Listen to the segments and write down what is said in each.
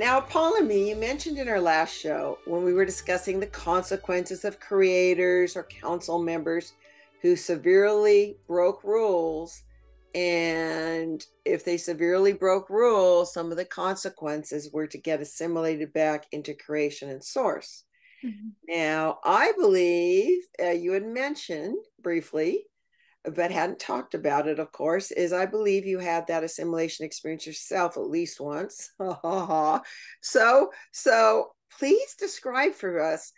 Now, Apollymi, you mentioned in our last show when we were discussing the consequences of creators or council members who severely broke rules. And if they severely broke rules, some of the consequences were to get assimilated back into creation and source. Mm-hmm. Now, I believe uh, you had mentioned briefly but hadn't talked about it, of course, is I believe you had that assimilation experience yourself at least once. so, so please describe for us,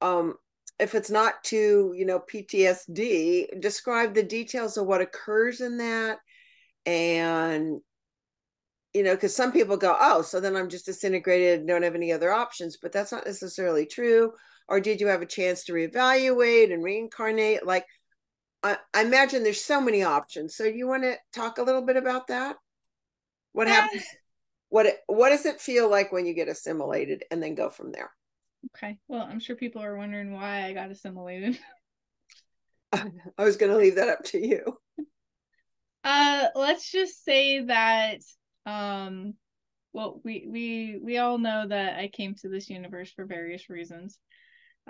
um, if it's not too, you know PTSD, describe the details of what occurs in that, and you know, because some people go, oh, so then I'm just disintegrated, don't have any other options, but that's not necessarily true. Or did you have a chance to reevaluate and reincarnate? Like, I, I imagine there's so many options. So you want to talk a little bit about that? What happens? What what does it feel like when you get assimilated and then go from there? Okay. Well, I'm sure people are wondering why I got assimilated. I was going to leave that up to you. Uh, let's just say that um well, we we we all know that I came to this universe for various reasons.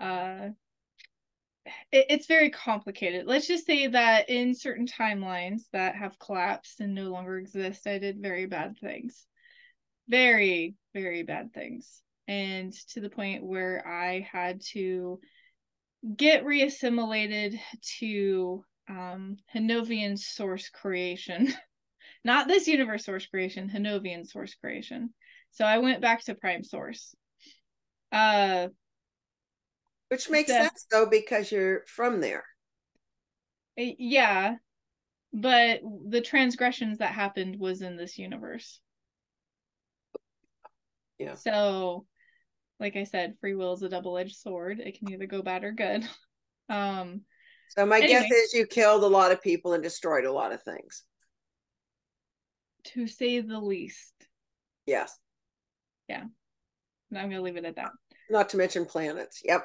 Uh it, it's very complicated. Let's just say that in certain timelines that have collapsed and no longer exist, I did very bad things. Very, very bad things. And to the point where I had to get reassimilated to um, Henovian source creation. Not this universe source creation, Henovian source creation. So I went back to prime source. Uh which makes the, sense though, because you're from there. Yeah. But the transgressions that happened was in this universe. Yeah. So, like I said, free will is a double edged sword. It can either go bad or good. Um, so, my anyway, guess is you killed a lot of people and destroyed a lot of things. To say the least. Yes. Yeah. I'm going to leave it at that. Not to mention planets. Yep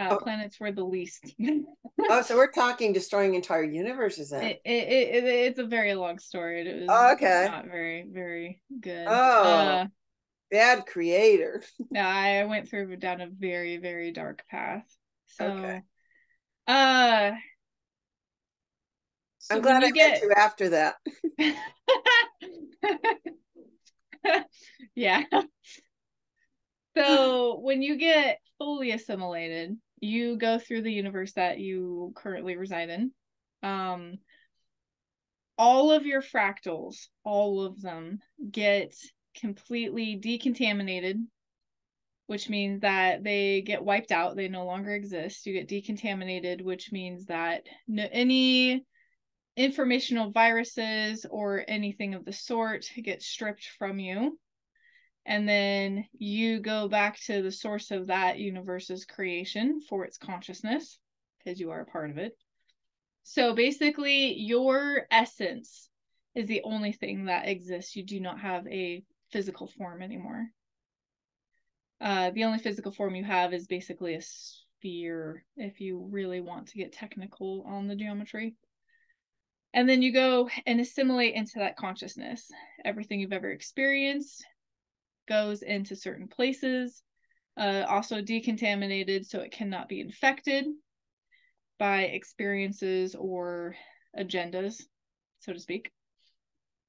uh, oh. planets were the least. oh, so we're talking destroying entire universes then. It, it, it, it's a very long story. It was oh, okay. not very, very good. Oh, uh, bad creator. yeah, I went through down a very, very dark path. So, okay. uh, so I'm glad I get... you after that. yeah. So when you get fully assimilated, you go through the universe that you currently reside in. Um, all of your fractals, all of them, get completely decontaminated, which means that they get wiped out. They no longer exist. You get decontaminated, which means that no, any informational viruses or anything of the sort get stripped from you and then you go back to the source of that universe's creation for its consciousness because you are a part of it. So basically your essence is the only thing that exists. You do not have a physical form anymore. Uh, the only physical form you have is basically a sphere if you really want to get technical on the geometry. And then you go and assimilate into that consciousness. Everything you've ever experienced goes into certain places, uh, also decontaminated so it cannot be infected by experiences or agendas, so to speak.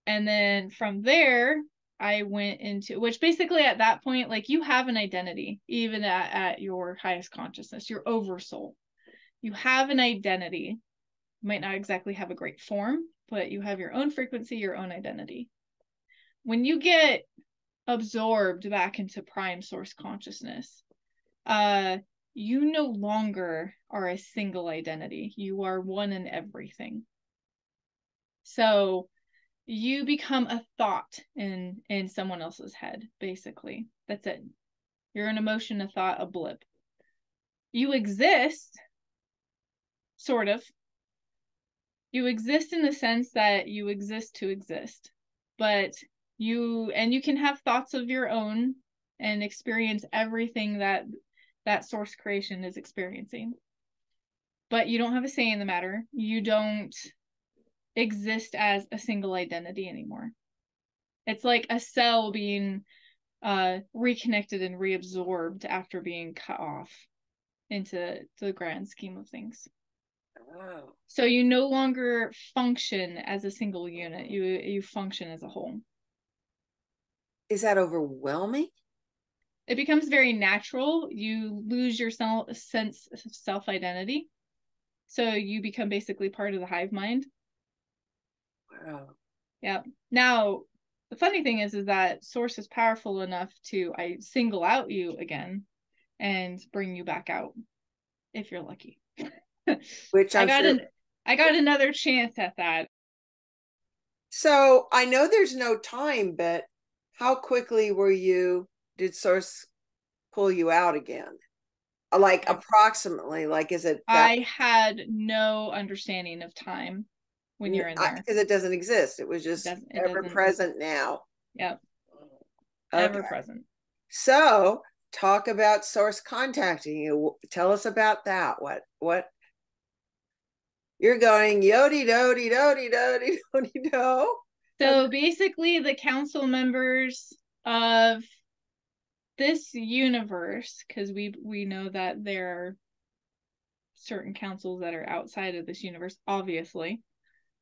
And then from there, I went into which basically at that point, like you have an identity, even at, at your highest consciousness, your oversoul. You have an identity. You might not exactly have a great form, but you have your own frequency, your own identity. When you get absorbed back into prime source consciousness. Uh you no longer are a single identity. You are one in everything. So you become a thought in in someone else's head basically. That's it. You're an emotion a thought a blip. You exist sort of. You exist in the sense that you exist to exist but you and you can have thoughts of your own and experience everything that that source creation is experiencing but you don't have a say in the matter you don't exist as a single identity anymore it's like a cell being uh reconnected and reabsorbed after being cut off into the grand scheme of things. Oh. So you no longer function as a single unit. You you function as a whole. Is that overwhelming? It becomes very natural. You lose your self sense of self identity. So you become basically part of the hive mind. Wow. Yeah. Now, the funny thing is is that source is powerful enough to I single out you again and bring you back out if you're lucky. Which I'm I got sure... an I got another chance at that. So I know there's no time, but how quickly were you did source pull you out again? Uh, like approximately, like is it that... I had no understanding of time when you're in there. Because it doesn't exist. It was just it it ever present now. Yep. Okay. Ever present. So talk about source contacting you. Tell us about that. What what you're going yodi dodi dodi dodi dodi do. So basically, the council members of this universe, because we we know that there are certain councils that are outside of this universe, obviously.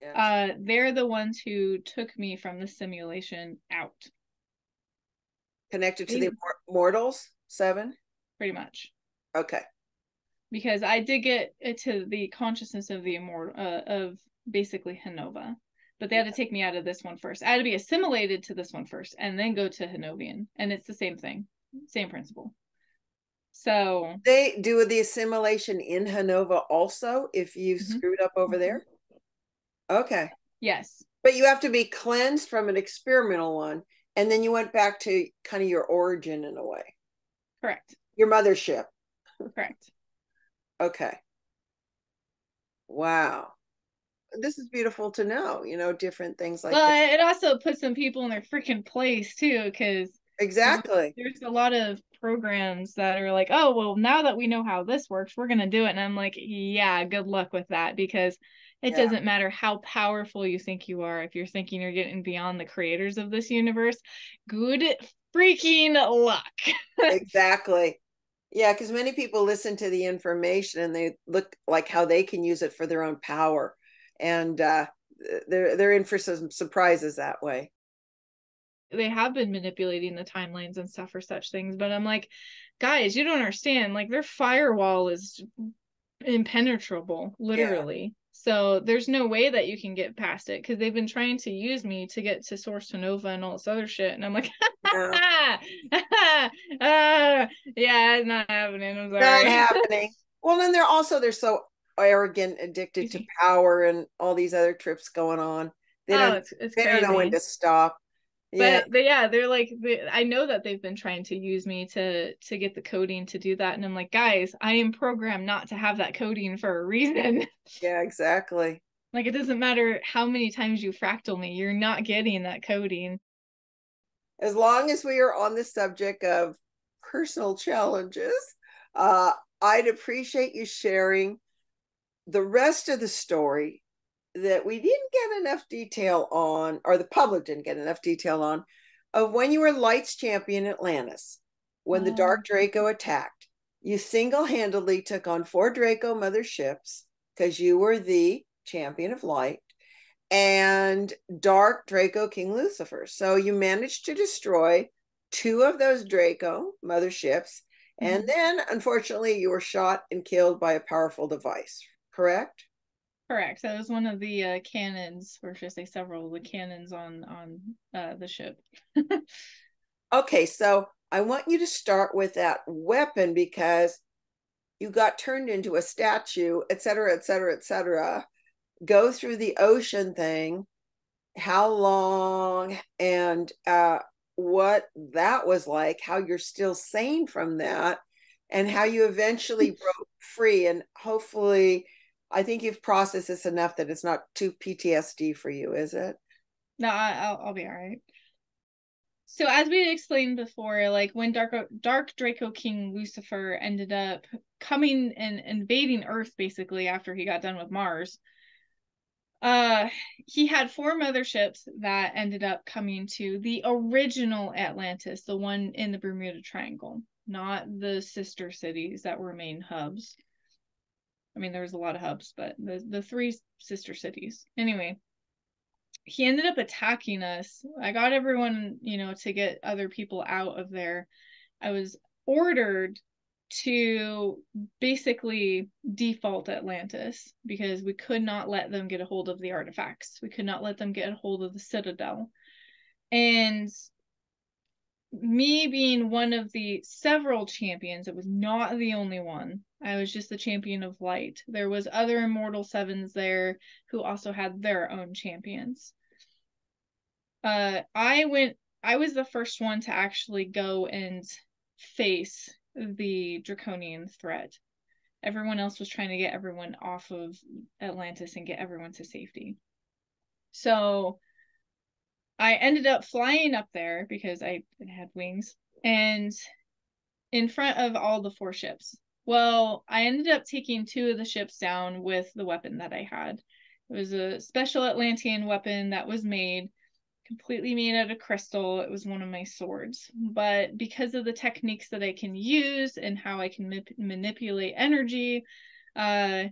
Yes. Uh, they're the ones who took me from the simulation out. Connected to the mortals, seven? Pretty much. Okay because I did get to the consciousness of the immortal uh, of basically Hinova, but they had to take me out of this one first. I had to be assimilated to this one first, and then go to Hinovian, and it's the same thing, same principle. So they do the assimilation in Hinova also if you mm-hmm. screwed up over mm-hmm. there. Okay. Yes. But you have to be cleansed from an experimental one, and then you went back to kind of your origin in a way. Correct. Your mothership. Correct. Okay. Wow. This is beautiful to know, you know, different things like well, that. it also puts some people in their freaking place too, because exactly there's, there's a lot of programs that are like, oh, well, now that we know how this works, we're going to do it. And I'm like, yeah, good luck with that because it yeah. doesn't matter how powerful you think you are. If you're thinking you're getting beyond the creators of this universe, good freaking luck. exactly. Yeah, because many people listen to the information and they look like how they can use it for their own power, and uh, they're they're in for some surprises that way. They have been manipulating the timelines and stuff for such things, but I'm like, guys, you don't understand. Like their firewall is impenetrable, literally. So there's no way that you can get past it because they've been trying to use me to get to Source to Nova and all this other shit. And I'm like, yeah, uh, yeah it's not happening. I'm sorry. Not happening. Well, then they're also they're so arrogant, addicted to power, and all these other trips going on. They don't. Oh, it's, it's they crazy. don't know when to stop yeah. but but yeah they're like they, i know that they've been trying to use me to to get the coding to do that and i'm like guys i am programmed not to have that coding for a reason yeah exactly like it doesn't matter how many times you fractal me you're not getting that coding as long as we are on the subject of personal challenges uh i'd appreciate you sharing the rest of the story that we didn't get enough detail on, or the public didn't get enough detail on, of when you were Lights Champion Atlantis, when oh. the Dark Draco attacked. You single handedly took on four Draco mother ships because you were the champion of light and Dark Draco King Lucifer. So you managed to destroy two of those Draco mother ships. Mm-hmm. And then, unfortunately, you were shot and killed by a powerful device, correct? Correct. That was one of the uh, cannons, or should I say several of the cannons on on uh, the ship. okay, so I want you to start with that weapon because you got turned into a statue, et cetera, et cetera, et cetera. Go through the ocean thing, how long and uh, what that was like, how you're still sane from that, and how you eventually broke free. And hopefully, I think you've processed this enough that it's not too PTSD for you, is it? No, I, will I'll be all right. So as we explained before, like when Dark Dark Draco King Lucifer ended up coming and invading Earth basically after he got done with Mars, uh he had four motherships that ended up coming to the original Atlantis, the one in the Bermuda Triangle, not the sister cities that were main hubs. I mean, there was a lot of hubs, but the the three sister cities. Anyway, he ended up attacking us. I got everyone, you know, to get other people out of there. I was ordered to basically default Atlantis because we could not let them get a hold of the artifacts. We could not let them get a hold of the Citadel. And me being one of the several champions, it was not the only one. I was just the champion of light. There was other immortal sevens there who also had their own champions. Uh I went I was the first one to actually go and face the draconian threat. Everyone else was trying to get everyone off of Atlantis and get everyone to safety. So I ended up flying up there because I had wings and in front of all the four ships. Well, I ended up taking two of the ships down with the weapon that I had. It was a special Atlantean weapon that was made completely made out of crystal. It was one of my swords. But because of the techniques that I can use and how I can manipulate energy, uh,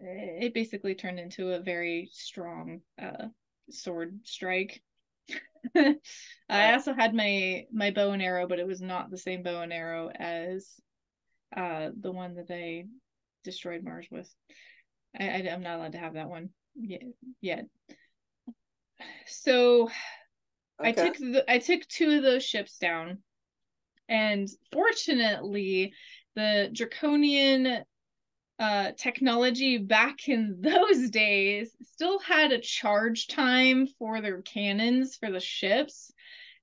it basically turned into a very strong uh, sword strike. I also had my my bow and arrow, but it was not the same bow and arrow as uh, the one that I destroyed Mars with. I, I am not allowed to have that one yet. yet. So Okay. I took the, I took two of those ships down, and fortunately, the draconian uh, technology back in those days still had a charge time for their cannons for the ships.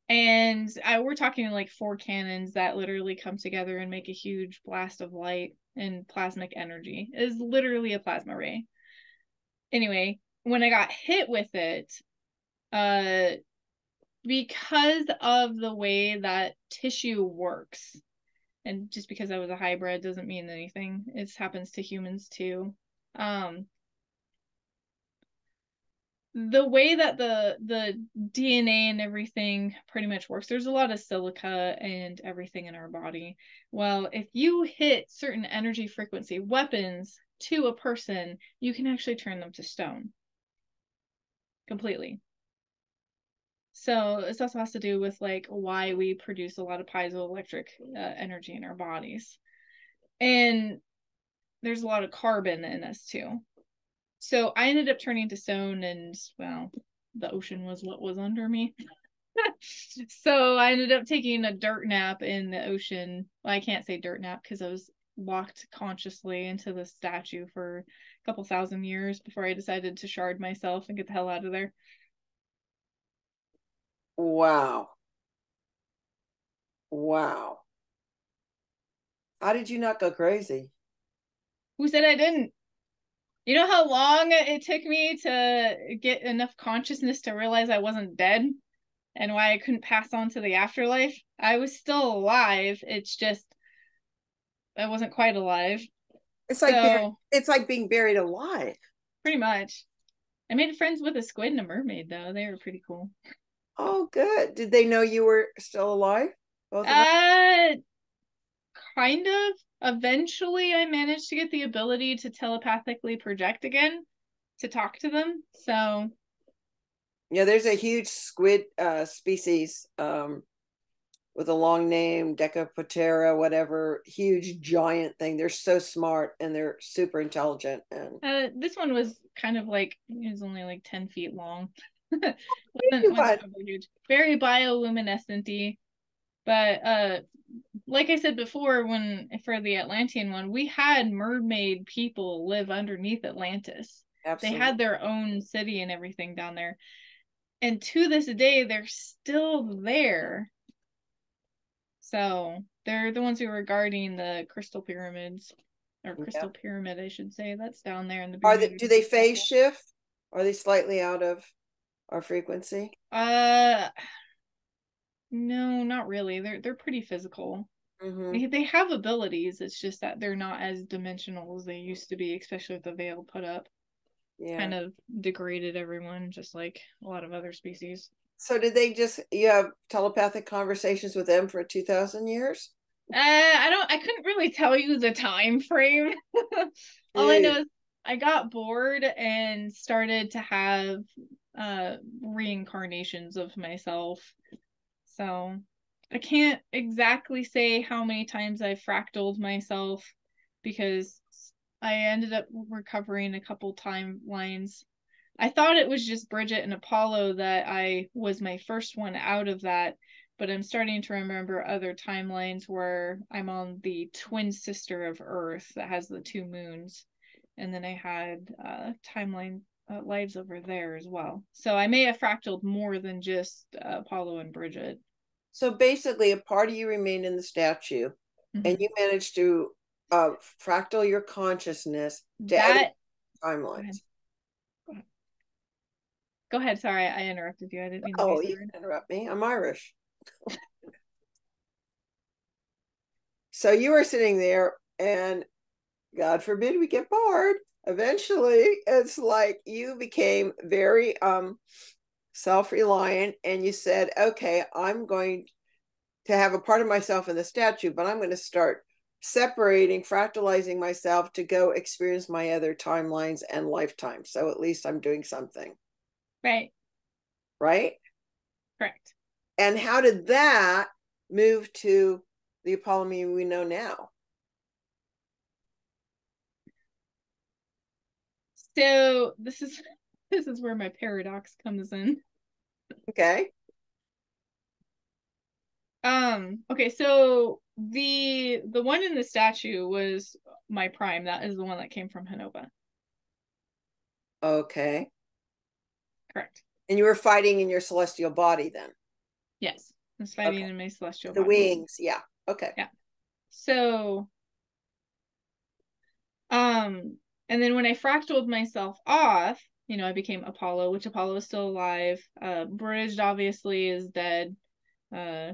And I, we're talking like four cannons that literally come together and make a huge blast of light and plasmic energy. It is literally a plasma ray. Anyway, when I got hit with it, uh, because of the way that tissue works and just because i was a hybrid doesn't mean anything it happens to humans too um the way that the the dna and everything pretty much works there's a lot of silica and everything in our body well if you hit certain energy frequency weapons to a person you can actually turn them to stone completely so this also has to do with like why we produce a lot of piezoelectric uh, energy in our bodies. And there's a lot of carbon in us too. So I ended up turning to stone and well, the ocean was what was under me. so I ended up taking a dirt nap in the ocean. Well, I can't say dirt nap because I was locked consciously into the statue for a couple thousand years before I decided to shard myself and get the hell out of there. Wow. Wow. How did you not go crazy? Who said I didn't? You know how long it took me to get enough consciousness to realize I wasn't dead and why I couldn't pass on to the afterlife? I was still alive. It's just I wasn't quite alive. It's like so, it's like being buried alive. Pretty much. I made friends with a squid and a mermaid though. They were pretty cool. Oh, good. Did they know you were still alive? Both uh, kind of. Eventually, I managed to get the ability to telepathically project again to talk to them. So, yeah, there's a huge squid uh, species um, with a long name, Decapotera, whatever, huge giant thing. They're so smart and they're super intelligent. And uh, this one was kind of like it was only like ten feet long. Huge, Very bioluminescent But uh like I said before, when for the Atlantean one, we had mermaid people live underneath Atlantis. Absolutely. They had their own city and everything down there. And to this day, they're still there. So they're the ones who are guarding the crystal pyramids or crystal yeah. pyramid, I should say. That's down there in the. Are they? Do they phase shift? Are they slightly out of? our frequency? Uh no, not really. They're they're pretty physical. Mm-hmm. They, have abilities. It's just that they're not as dimensional as they used to be, especially with the veil put up. Yeah. kind of degraded everyone, just like a lot of other species. So did they just you have telepathic conversations with them for two thousand years? Uh, I don't. I couldn't really tell you the time frame. All I know is I got bored and started to have uh reincarnations of myself. So I can't exactly say how many times I fractaled myself because I ended up recovering a couple timelines. I thought it was just Bridget and Apollo that I was my first one out of that, but I'm starting to remember other timelines where I'm on the twin sister of Earth that has the two moons. And then I had uh, timeline uh, lives over there as well. So I may have fractaled more than just uh, Apollo and Bridget. So basically, a part of you remained in the statue, Mhm. and you managed to uh, fractal your consciousness to That timelines. go ahead. Sorry, I interrupted you. I didn't mean Oh, you can interrupt me. I'm Irish. so you were sitting there, and God forbid we get bored. Eventually, it's like you became very um self-reliant, and you said, "Okay, I'm going to have a part of myself in the statue, but I'm going to start separating, fractalizing myself to go experience my other timelines and lifetimes. So at least I'm doing something, Right. right?" Correct. And how did that move to the Apollymi we know now? So this is this is where my paradox comes in. Okay. Um, okay, so the the one in the statue was my prime. That is the one that came from Hanova. Okay. Correct. And you were fighting in your celestial body then. Yes. I was fighting Okay. in my celestial The body. wings. Yeah. Okay. Yeah. So um and then when I fractaled myself off, you know, I became Apollo, which Apollo is still alive. Uh Bridget obviously is dead. Uh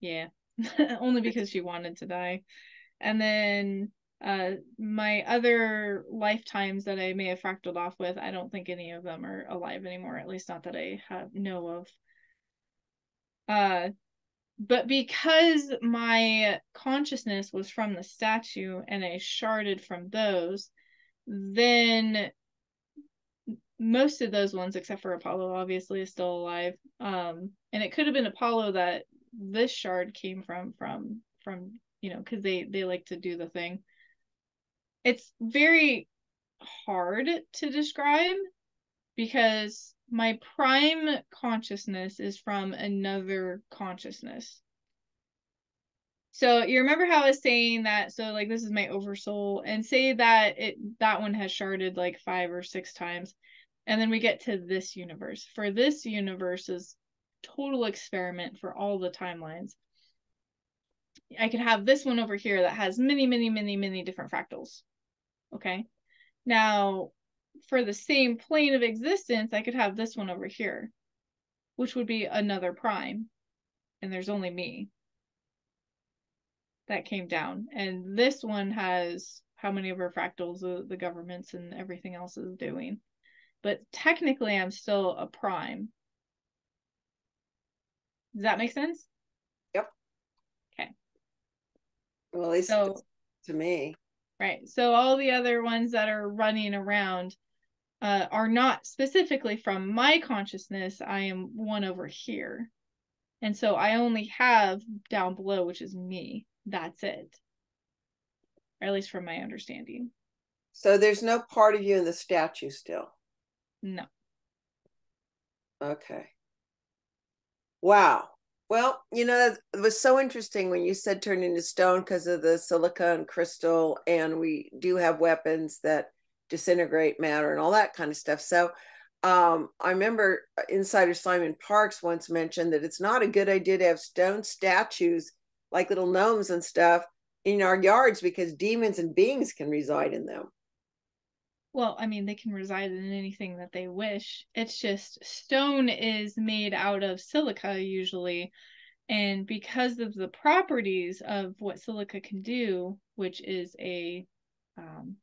yeah. Only because she wanted to die. And then uh my other lifetimes that I may have fractaled off with, I don't think any of them are alive anymore, at least not that I have know of. Uh but because my consciousness was from the statue and I sharded from those, then most of those ones, except for Apollo, obviously is still alive. Um, and it could have been Apollo that this shard came from, from, from you know, because they they like to do the thing. It's very hard to describe because my prime consciousness is from another consciousness. So you remember how I was saying that so like this is my oversoul and say that it that one has sharded like 5 or 6 times and then we get to this universe. For this universe's total experiment for all the timelines. I could have this one over here that has many many many many different fractals. Okay? Now for the same plane of existence, I could have this one over here, which would be another prime. And there's only me that came down. And this one has how many of our fractals the, the governments and everything else is doing. But technically, I'm still a prime. Does that make sense? Yep. Okay. Well, at least So, to me. right. So, all the other ones that are running around uh, are not specifically from my consciousness. I am one over here. And so I only have down below, which is me. That's it. Or at least from my understanding. So there's no part of you in the statue still. No. Okay. Wow. Well, you know, it was so interesting when you said turn into stone because of the silica and crystal, and we do have weapons that disintegrate matter and all that kind of stuff. So um, I remember insider Simon Parkes once mentioned that it's not a good idea to have stone statues like little gnomes and stuff in our yards because demons and beings can reside in them. Well, I mean, they can reside in anything that they wish. It's just stone is made out of silica usually. And because of the properties of what silica can do, which is a um,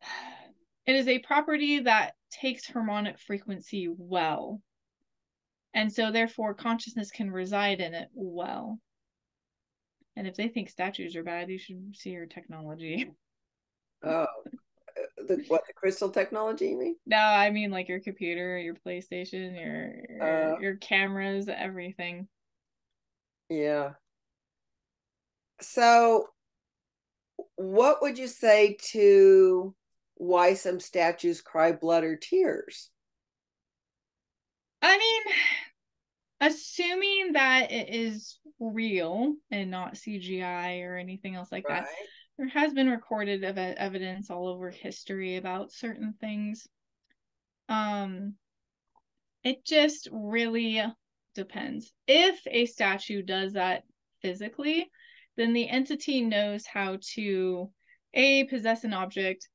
It is a property that takes harmonic frequency well. And so, therefore, consciousness can reside in it well. And if they think statues are bad, you should see your technology. Oh, the what the crystal technology? You mean? No, I mean like your computer, your PlayStation, your your, uh, your cameras, everything. Yeah. So, what would you say to why some statues cry blood or tears? I mean, assuming that it is real and not CGI or anything else like right. that, there has been recorded of evidence all over history about certain things. Um, it just really depends. If a statue does that physically, then the entity knows how to a possess an object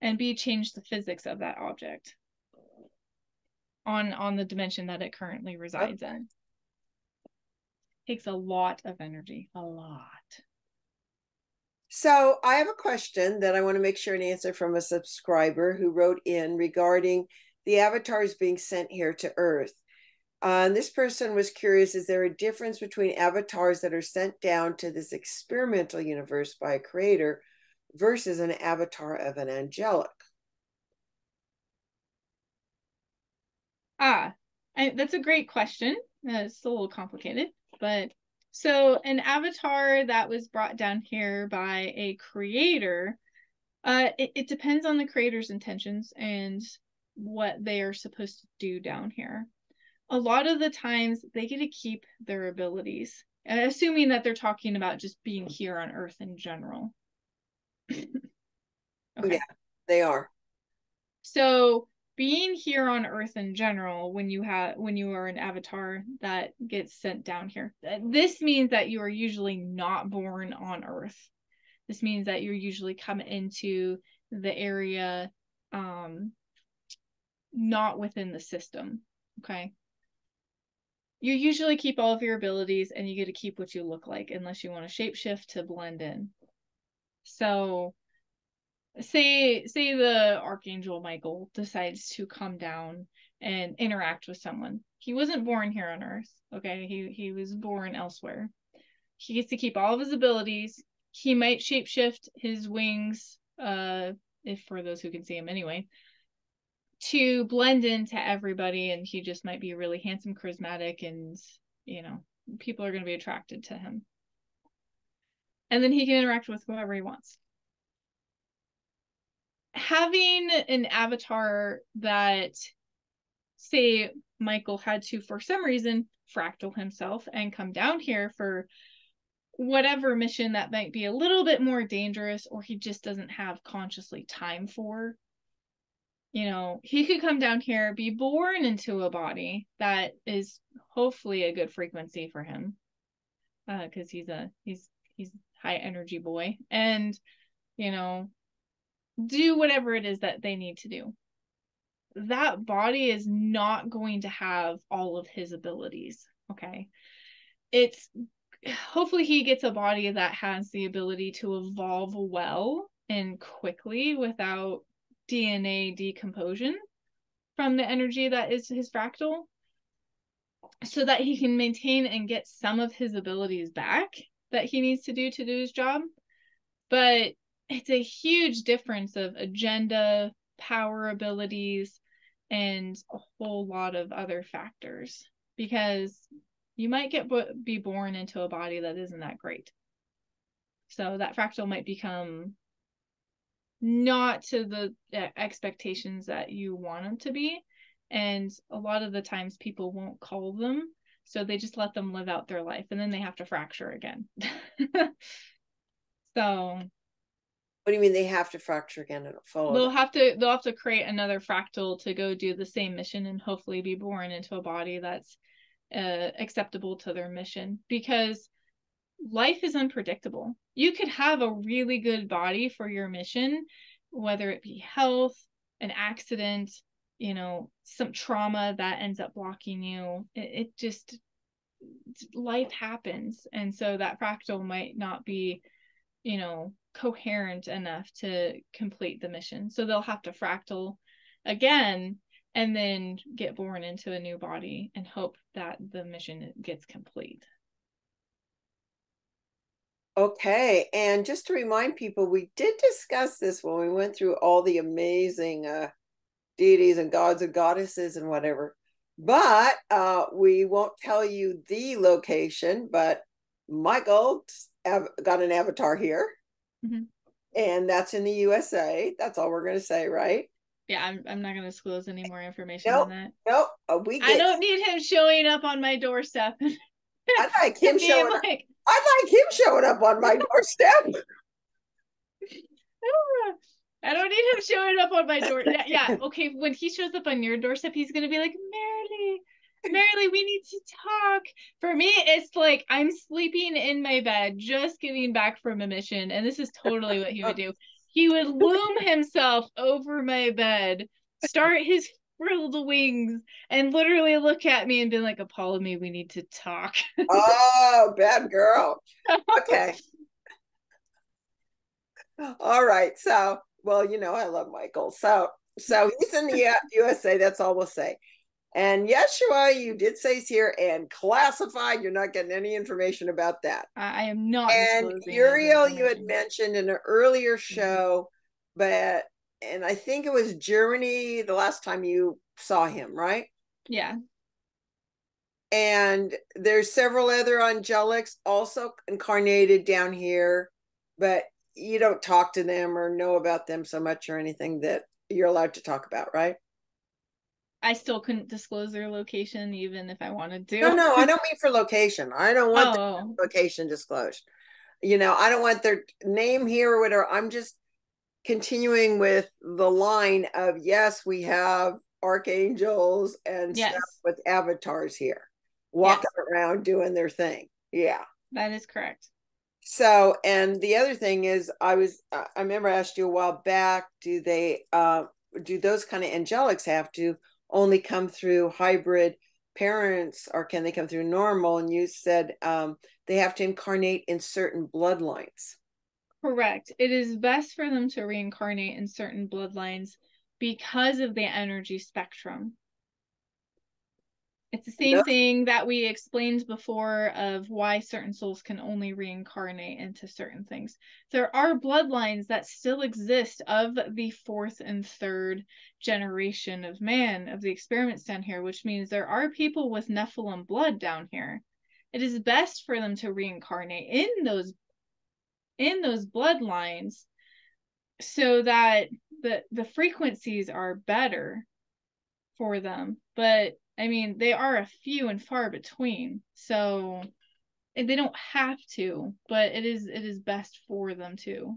and b change the physics of that object on on the dimension that it currently resides okay. in takes a lot of energy a lot so i have a question that i want to make sure and answer from a subscriber who wrote in regarding the avatars being sent here to earth uh, and this person was curious is there a difference between avatars that are sent down to this experimental universe by a creator versus an avatar of an angelic? Ah, I, that's a great question. Uh, it's a little complicated, but so an avatar that was brought down here by a creator, uh, it, it depends on the creator's intentions and what they are supposed to do down here a lot of the times they get to keep their abilities, assuming that they're talking about just being here on Earth in general. okay. Yeah, they are. So being here on Earth in general, when you have when you are an avatar that gets sent down here, this means that you are usually not born on Earth. This means that you're usually come into the area um not within the system. Okay you usually keep all of your abilities and you get to keep what you look like unless you want to shapeshift to blend in. So say say the archangel Michael decides to come down and interact with someone. He wasn't born here on earth, okay? He he was born elsewhere. He gets to keep all of his abilities. He might shapeshift his wings uh if for those who can see him anyway to blend into everybody and he just might be really handsome charismatic and you know people are going to be attracted to him and then he can interact with whoever he wants having an avatar that say michael had to for some reason fractal himself and come down here for whatever mission that might be a little bit more dangerous or he just doesn't have consciously time for you know, he could come down here, be born into a body that is hopefully a good frequency for him. Uh, because he's a he's he's high energy boy and you know do whatever it is that they need to do that body is not going to have all of his abilities okay it's hopefully he gets a body that has the ability to evolve well and quickly without DNA decomposition from the energy that is his fractal so that he can maintain and get some of his abilities back that he needs to do to do his job. But it's a huge difference of agenda, power abilities, and a whole lot of other factors. Because you might get be born into a body that isn't that great. So that fractal might become not to the expectations that you want them to be. And a lot of the times people won't call them so they just let them live out their life and then they have to fracture again. So what do you mean they have to fracture again and follow they'll have to they'll have to create another fractal to go do the same mission and hopefully be born into a body that's uh, acceptable to their mission because life is unpredictable. You could have a really good body for your mission, whether it be health, an accident, you know, some trauma that ends up blocking you. It, it just life happens and so that fractal might not be you know, coherent enough to complete the mission. So they'll have to fractal again and then get born into a new body and hope that the mission gets complete. Okay, and just to remind people, we did discuss this when we went through all the amazing uh, deities and gods and goddesses and whatever. But uh, we won't tell you the location. But Michael got an avatar here, mm-hmm. and that's in the USA. That's all we're going to say, right? Yeah, I'm. I'm not going to disclose any more information nope, on that. Nope. Uh, we. Get... I don't need him showing up on my doorstep. I like him showing. Like, I like him showing up on my doorstep. I don't need him showing up on my door. Yeah, yeah, okay. When he shows up on your doorstep, he's gonna be like, Marilee, Marilee, we need to talk. For me, it's like I'm sleeping in my bed, just getting back from a mission, and this is totally what he would do. He would loom himself over my bed, start his frilled wings, and literally look at me and be like, Apollymi, we need to talk. oh, bad girl. Okay. All right. So well, you know, I love Michael. So so he's in the uh, USA. That's all we'll say. And Yeshua, you did say he's here and classified. You're not getting any information about that. I am not. And Uriel, you had mentioned in an earlier mm-hmm. show, but and I think it was Germany the last time you saw him, right? Yeah. And there's several other angelics also incarnated down here, but you don't talk to them or know about them so much or anything that you're allowed to talk about, right? I still couldn't disclose their location even if I wanted to. No, no, I don't mean for location. I don't want oh. the location disclosed. You know, I don't want their name here or whatever. I'm just continuing with the line of yes, we have archangels and yes. stuff with avatars here walking yes. around doing their thing. Yeah. That is correct. So, and the other thing is, I was, I remember I asked you a while back, do they, uh, do those kind of angelics have to only come through hybrid parents or can they come through normal? And you said um, they have to incarnate in certain bloodlines. Correct. It is best for them to reincarnate in certain bloodlines because of the energy spectrum. It's the same thing that we explained before of why certain souls can only reincarnate into certain things. There are bloodlines that still exist of the fourth and third generation of man of the experiments down here, which means there are people with Nephilim blood down here. It is best for them to reincarnate in those in those bloodlines so that the the frequencies are better for them. But I mean, they are a few and far between. So they don't have to, but it is it is best for them to.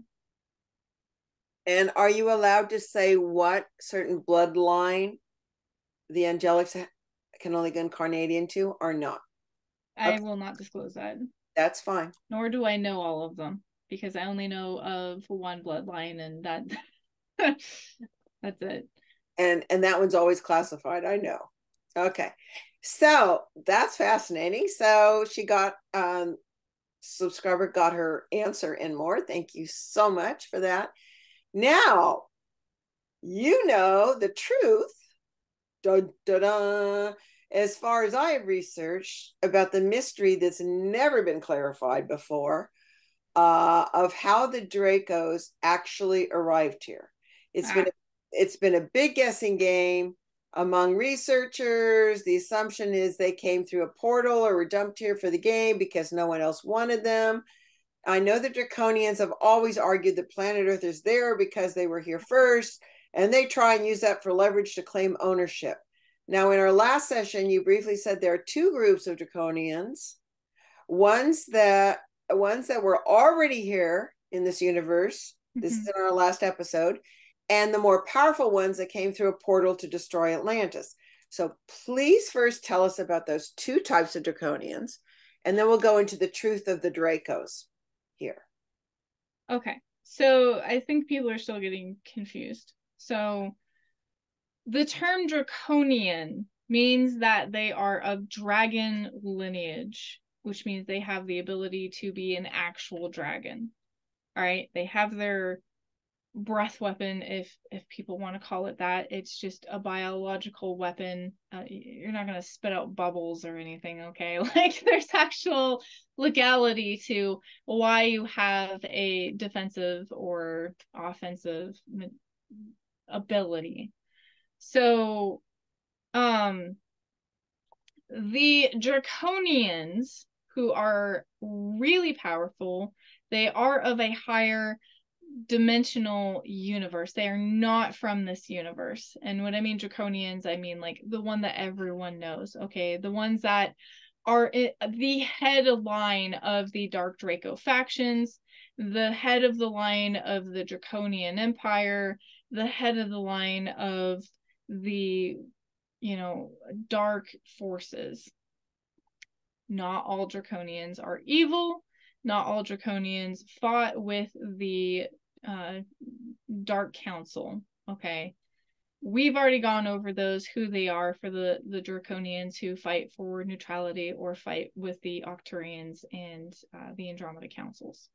And are you allowed to say what certain bloodline the angelics can only incarnate into or not? I okay. will not disclose that. That's fine. Nor do I know all of them because I only know of one bloodline and that that's it. And and that one's always classified. I know. Okay. So that's fascinating. So she got um subscriber got her answer and more. Thank you so much for that. Now you know the truth. Dun, dun, dun, as far as I have researched about the mystery that's never been clarified before uh, of how the Dracos actually arrived here. It's ah. been a, it's been a big guessing game among researchers, the assumption is they came through a portal or were dumped here for the game because no one else wanted them. I know the Draconians have always argued that planet Earth is there because they were here first, and they try and use that for leverage to claim ownership. Now, in our last session, you briefly said there are two groups of Draconians, ones that ones that were already here in this universe. Mm-hmm. This is in our last episode, and the more powerful ones that came through a portal to destroy Atlantis. So please first tell us about those two types of draconians, and then we'll go into the truth of the Dracos here. Okay. So I think people are still getting confused. So the term draconian means that they are of dragon lineage, which means they have the ability to be an actual dragon. All right. They have their breath weapon if if people want to call it that. It's just a biological weapon. Uh, you're not going to spit out bubbles or anything okay? Like there's actual legality to why you have a defensive or offensive ability. So um the draconians who are really powerful they are of a higher dimensional universe. They are not from this universe. And when I mean draconians, I mean like the one that everyone knows, okay? The ones that are the head line of the Dark Draco factions, the head of the line of the Draconian Empire, the head of the line of the, you know, dark forces. Not all Draconians are evil. Not all Draconians fought with the uh, Dark Council. Okay. We've already gone over those, who they are for the, the Draconians who fight for neutrality or fight with the Arcturians and uh, the Andromeda Councils.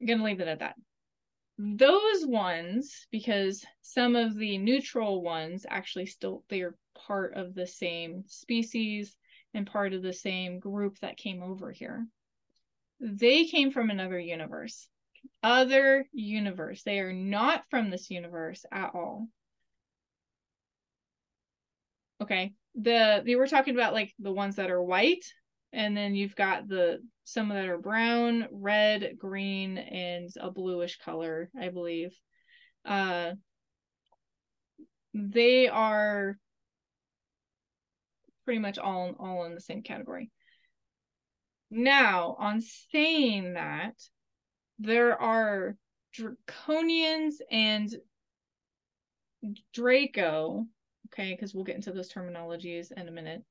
I'm going to leave it at that. Those ones, because some of the neutral ones actually still, they're part of the same species and part of the same group that came over here. They came from another universe other universe. They are not from this universe at all. Okay. The they were talking about like the ones that are white, and then you've got the some that are brown, red, green, and a bluish color, I believe. Uh they are pretty much all all in the same category. Now, on saying that, there are draconians and Draco, okay, because we'll get into those terminologies in a minute.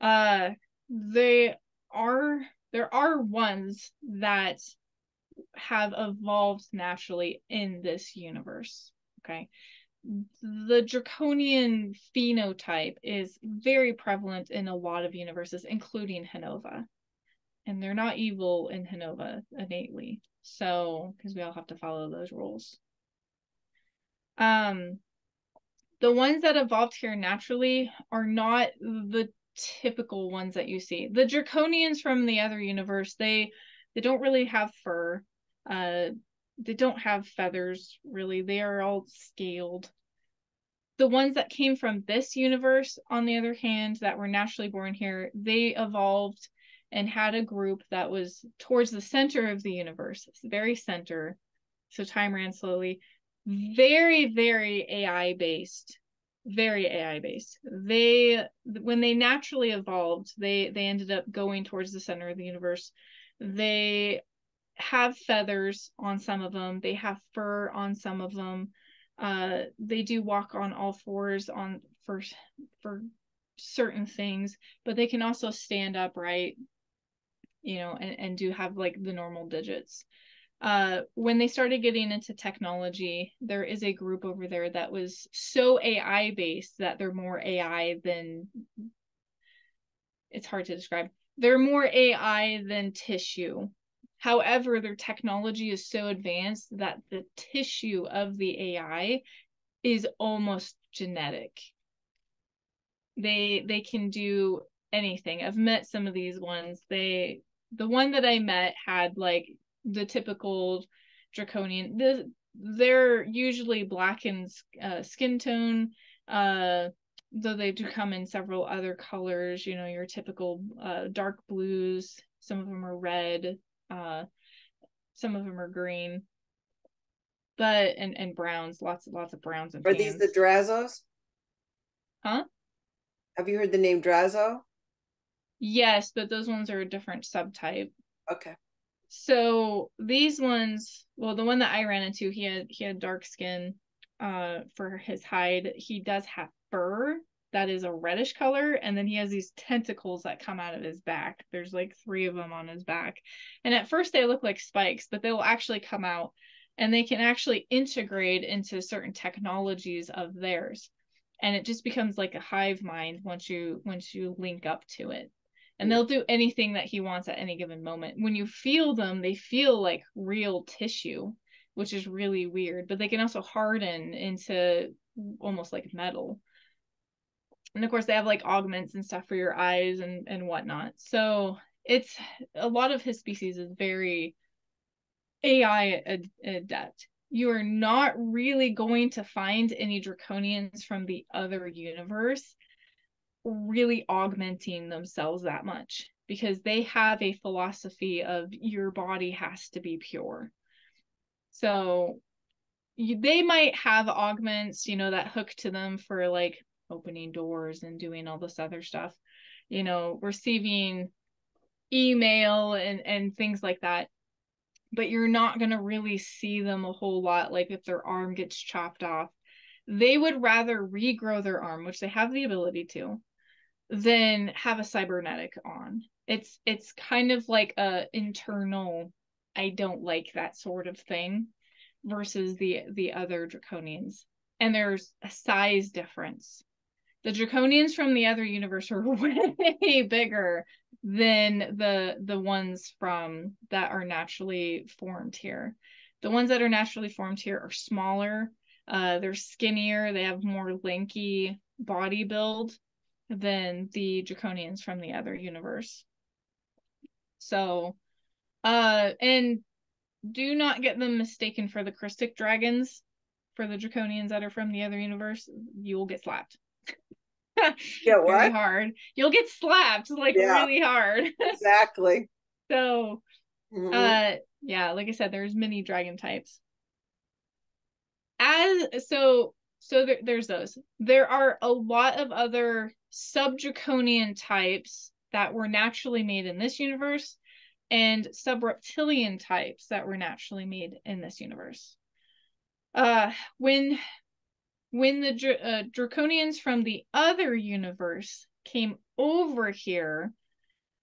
Uh they are there are ones that have evolved naturally in this universe. Okay. The draconian phenotype is very prevalent in a lot of universes, including Jenova and they're not evil in Jenova innately. So, because we all have to follow those rules. Um, the ones that evolved here naturally are not the typical ones that you see. The draconians from the other universe, they they don't really have fur. Uh, they don't have feathers really. They are all scaled. The ones that came from this universe, on the other hand, that were naturally born here, they evolved and had a group that was towards the center of the universe, very center. So time ran slowly. Very, very AI based. Very AI based. They when they naturally evolved, they they ended up going towards the center of the universe. They have feathers on some of them. They have fur on some of them. Uh, they do walk on all fours on for for certain things, but they can also stand upright you know, and, and do have like the normal digits. Uh, when they started getting into technology, there is a group over there that was so AI based that they're more AI than it's hard to describe. They're more AI than tissue. However, their technology is so advanced that the tissue of the AI is almost genetic. They they can do anything. I've met some of these ones. They the one that I met had like the typical draconian. The, they're usually black in uh, skin tone, uh, though they do come in several other colors. You know, your typical uh, dark blues. Some of them are red. Uh, some of them are green. But and and browns, lots of lots of browns and. Are these the Drazos? Huh? Have you heard the name Drazo? Yes, but those ones are a different subtype. Okay. So these ones, well, the one that I ran into, he had he had dark skin uh for his hide. He does have fur that is a reddish color, and then he has these tentacles that come out of his back. There's like three of them on his back. And at first they look like spikes, but they will actually come out and they can actually integrate into certain technologies of theirs. And it just becomes like a hive mind once you once you link up to it and they'll do anything that he wants at any given moment. When you feel them, they feel like real tissue, which is really weird, but they can also harden into almost like metal. And of course, they have like augments and stuff for your eyes and, and whatnot. So it's a lot of his species is very AI adept. You are not really going to find any draconians from the other universe really augmenting themselves that much because they have a philosophy of your body has to be pure. So you, they might have augments, you know, that hook to them for like opening doors and doing all this other stuff, you know, receiving email and and things like that. But you're not going to really see them a whole lot like if their arm gets chopped off. They would rather regrow their arm, which they have the ability to, than have a cybernetic on. It's it's kind of like a internal I don't like that sort of thing versus the the other draconians. And there's a size difference. The draconians from the other universe are way bigger than the the ones from that are naturally formed here. The ones that are naturally formed here are smaller, uh, they're skinnier, they have more lanky body build than the draconians from the other universe. So, uh, and do not get them mistaken for the Crystic dragons, for the draconians that are from the other universe. You will get slapped. yeah, what? Very hard. You'll get slapped like yeah, really hard. exactly. So, mm-hmm. uh, yeah, like I said, there's many dragon types. As so, so there, there's those. There are a lot of other subdraconian types that were naturally made in this universe and subreptilian types that were naturally made in this universe. Uh, when when the uh, draconians from the other universe came over here,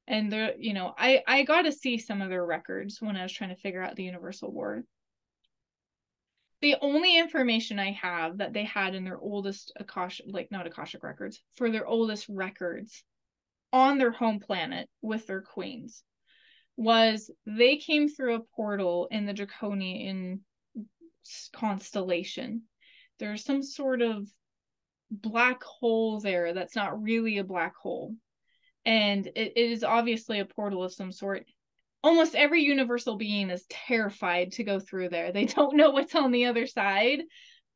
and the you know I I got to see some of their records when I was trying to figure out the Universal War the only information I have that they had in their oldest Akashic, like not Akashic records, for their oldest records on their home planet with their queens was they came through a portal in the Draconian constellation. There's some sort of black hole there that's not really a black hole. And it, it is obviously a portal of some sort almost every universal being is terrified to go through there. They don't know what's on the other side,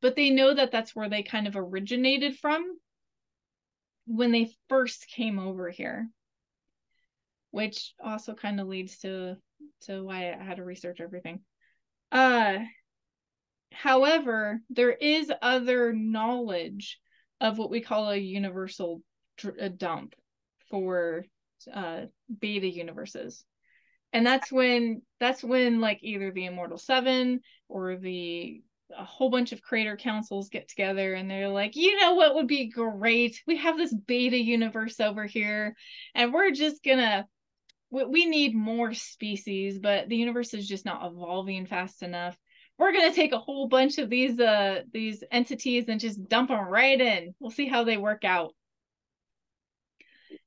but they know that that's where they kind of originated from when they first came over here. Which also kind of leads to to why I had to research everything. Uh however, there is other knowledge of what we call a universal a dump for uh beta universes and that's when that's when like either the immortal seven or the a whole bunch of creator councils get together and they're like you know what would be great? We have this beta universe over here and we're just gonna we, we need more species but the universe is just not evolving fast enough. We're gonna take a whole bunch of these uh these entities and just dump them right in. We'll see how they work out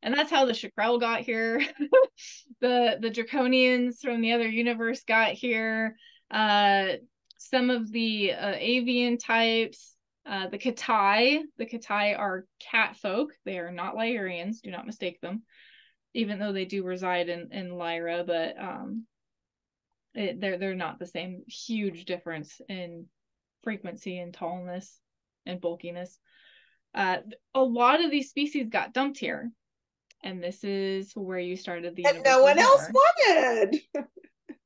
and that's how the Chakrel got here. the the Draconians from the other universe got here. Uh, some of the uh, avian types, uh, the Katai. The Katai are cat folk. They are not Lyrians. Do not mistake them, even though they do reside in in Lyra. But um, it, they're they're not the same huge difference in frequency and tallness and bulkiness. Uh, a lot of these species got dumped here and this is where you started the and no one else wanted.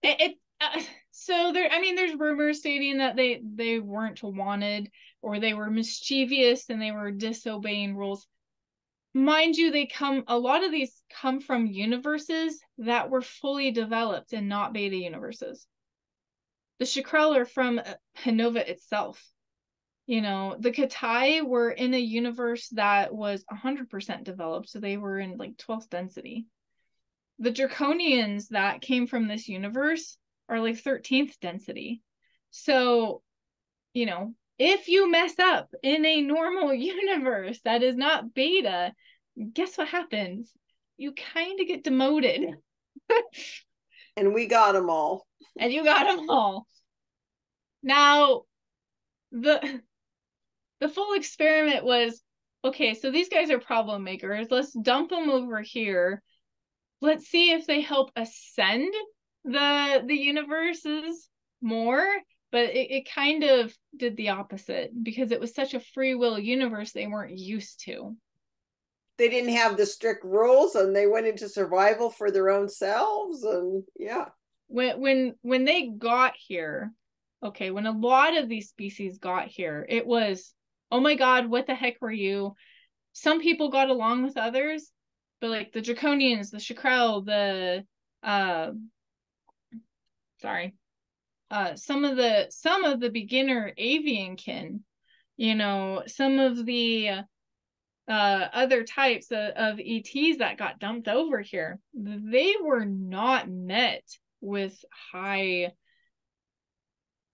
It, it uh, so there i mean there's rumors stating that they they weren't wanted or they were mischievous and they were disobeying rules. Mind you they come a lot of these come from universes that were fully developed and not beta universes. The Chakrel are from uh, Panova itself you know the katai were in a universe that was 100% developed so they were in like 12th density the draconians that came from this universe are like 13th density so you know if you mess up in a normal universe that is not beta guess what happens you kind of get demoted. and we got them all. And you got them all. Now, the the full experiment was okay, so these guys are problem makers. Let's dump them over here. Let's see if they help ascend the the universes more but it, it kind of did the opposite because it was such a free will universe they weren't used to they didn't have the strict rules and they went into survival for their own selves and yeah when when when they got here okay when a lot of these species got here it was oh my god what the heck were you? Some people got along with others but like the draconians the Shakral, the uh sorry uh some of the some of the beginner avian kin you know some of the uh other types of, of ets that got dumped over here they were not met with high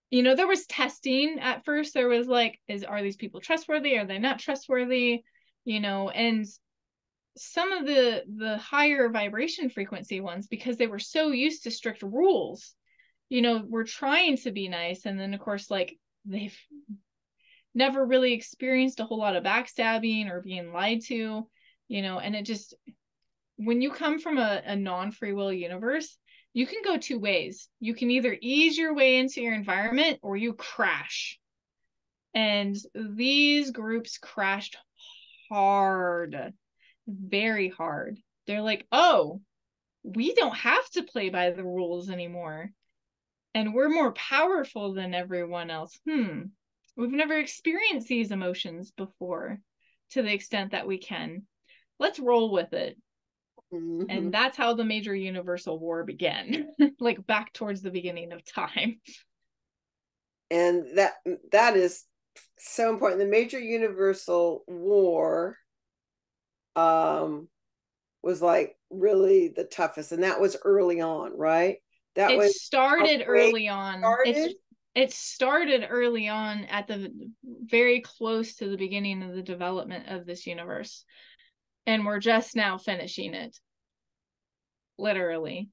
you know there was testing at first. There was like is are these people trustworthy? Are they not trustworthy? You know and some of the the higher vibration frequency ones because they were so used to strict rules you know were trying to be nice. And then of course like they've never really experienced a whole lot of backstabbing or being lied to you know and it just when you come from a, a non-free will universe you can go two ways you can either ease your way into your environment or you crash and these groups crashed hard very hard. They're like, oh, we don't have to play by the rules anymore. And we're more powerful than everyone else. Hmm. We've never experienced these emotions before to the extent that we can. Let's roll with it. Mm-hmm. And that's how the major universal war began, like back towards the beginning of time. And that that is so important. The major universal war um, was like really the toughest, and that was early on, right? That it was started early on. Started? it started early on at the very close to the beginning of the development of this universe, and we're just now finishing it. Literally.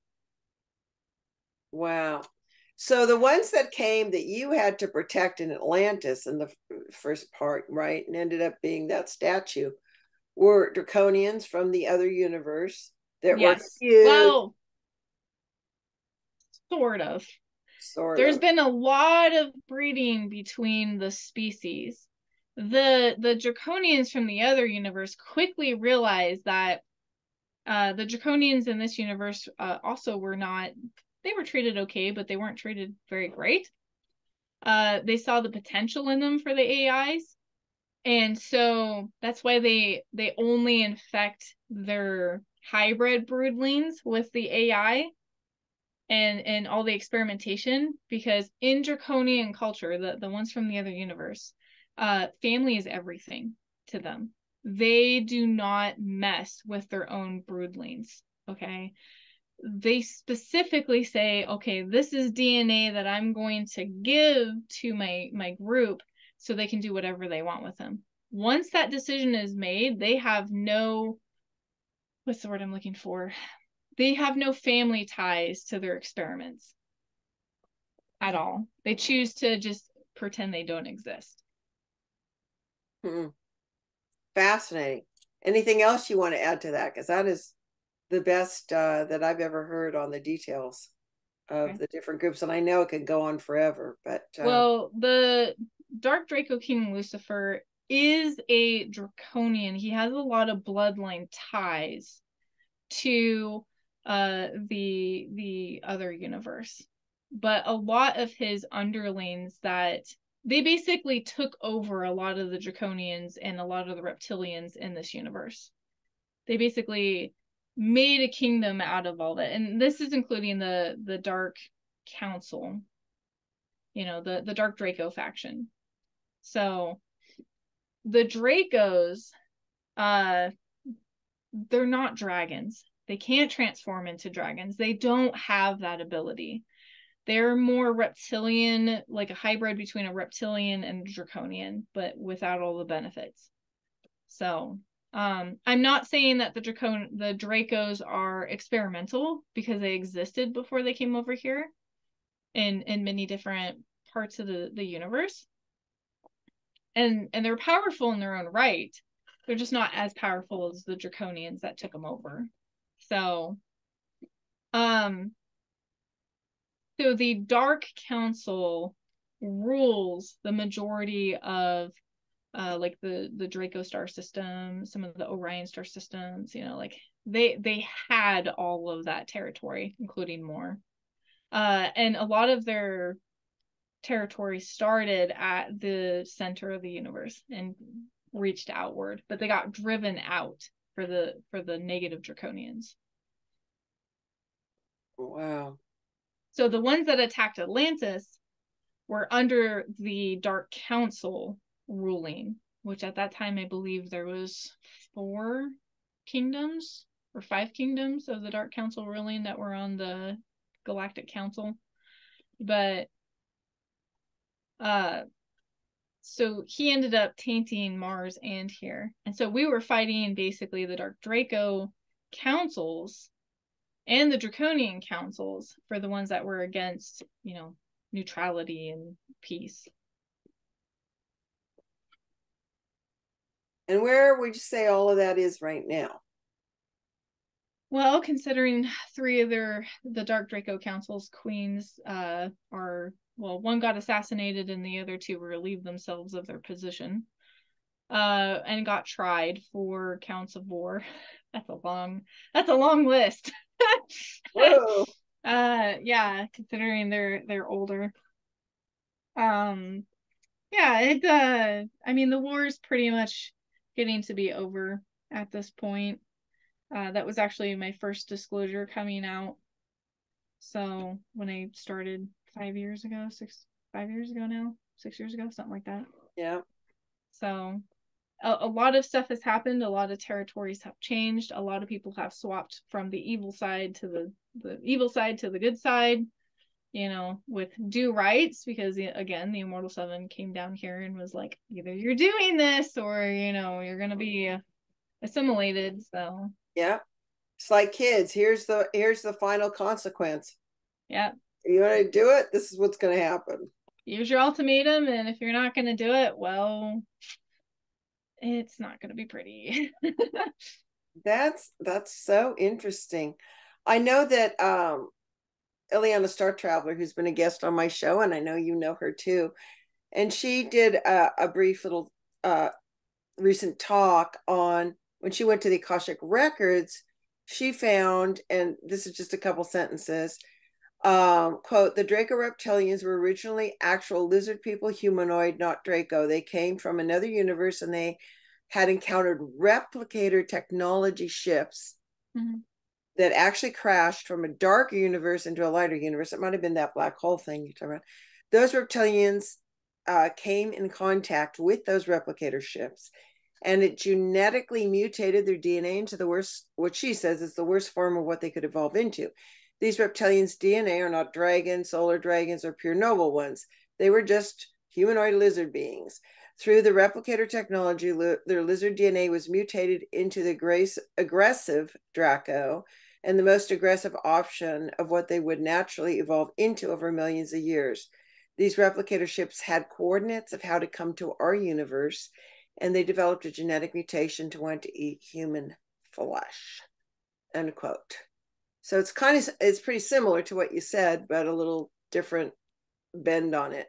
Wow. So the ones that came that you had to protect in Atlantis in the first part, right, and ended up being that statue were draconians from the other universe that yes. were huge. Well, sort of. Sort There's of. been a lot of breeding between the species. The the draconians from the other universe quickly realized that uh, the draconians in this universe uh, also were not they were treated okay, but they weren't treated very great. Uh, they saw the potential in them for the AIs, and so that's why they they only infect their hybrid broodlings with the ai and and all the experimentation because in draconian culture the the ones from the other universe uh family is everything to them they do not mess with their own broodlings okay they specifically say okay this is dna that i'm going to give to my my group so they can do whatever they want with them. Once that decision is made, they have no what's the word I'm looking for? They have no family ties to their experiments at all. They choose to just pretend they don't exist. Hmm. Fascinating. Anything else you want to add to that? Because that is the best uh, that I've ever heard on the details of okay. the different groups, and I know it can go on forever. But uh... well, the Dark Draco King Lucifer is a draconian. He has a lot of bloodline ties to uh the the other universe. But a lot of his underlings that they basically took over a lot of the draconians and a lot of the reptilians in this universe. They basically made a kingdom out of all that. And this is including the the Dark Council. You know, the the Dark Draco faction. So the Dracos, uh, they're not dragons. They can't transform into dragons. They don't have that ability. They're more reptilian, like a hybrid between a reptilian and a draconian, but without all the benefits. So, Um, I'm not saying that the Dracon the Dracos are experimental because they existed before they came over here in in many different parts of the, the universe. And and they're powerful in their own right. They're just not as powerful as the Draconians that took them over. So um so the Dark Council rules the majority of uh, like the the Draco star system, some of the Orion star systems, you know, like they they had all of that territory, including more. Uh, and a lot of their territory started at the center of the universe and reached outward, but they got driven out for the for the negative draconians. Wow. So the ones that attacked Atlantis were under the Dark Council ruling, which at that time I believe there was four kingdoms or five kingdoms of the Dark Council ruling that were on the Galactic Council. But uh so he ended up tainting Mars and here. And so we were fighting basically the Dark Draco councils and the Draconian councils for the ones that were against, you know, neutrality and peace. And where would you say all of that is right now? Well, considering three of their the Dark Draco Council's queens uh, are well, one got assassinated and the other two relieved themselves of their position, uh, and got tried for counts of war. That's a long. That's a long list. Whoa. uh, yeah, considering they're they're older. Um, yeah, it. Uh, I mean, the war is pretty much getting to be over at this point. Uh, that was actually my first disclosure coming out. So when I started five years ago, six, five years ago now, six years ago, something like that. Yeah. So a, a lot of stuff has happened. A lot of territories have changed. A lot of people have swapped from the evil side to the, the evil side to the good side, you know, with due rights, because again, the Immortal Seven came down here and was like, either you're doing this or, you know, you're going to be uh, assimilated. So yeah. It's like kids. Here's the here's the final consequence. Yeah. You want to do it? This is what's going to happen. Use your ultimatum, and if you're not going to do it, well, it's not going to be pretty. that's that's so interesting. I know that um Ileana Star Traveler, who's been a guest on my show, and I know you know her too, and she did a, a brief little uh recent talk on when she went to the Akashic Records, she found, and this is just a couple sentences, um, quote, the Draco reptilians were originally actual lizard people, humanoid, not Draco. They came from another universe and they had encountered replicator technology ships mm-hmm. that actually crashed from a darker universe into a lighter universe. It might have been that black hole thing you're talking about. Those reptilians uh, came in contact with those replicator ships and it genetically mutated their DNA into the worst, what she says is the worst form of what they could evolve into. These reptilians' DNA are not dragons, solar dragons, or pure noble ones. They were just humanoid lizard beings. Through the replicator technology, li- their lizard DNA was mutated into the grace, aggressive Draco and the most aggressive option of what they would naturally evolve into over millions of years. These replicator ships had coordinates of how to come to our universe and they developed a genetic mutation to want to eat human flesh. End quote. So it's kind of it's pretty similar to what you said, but a little different bend on it.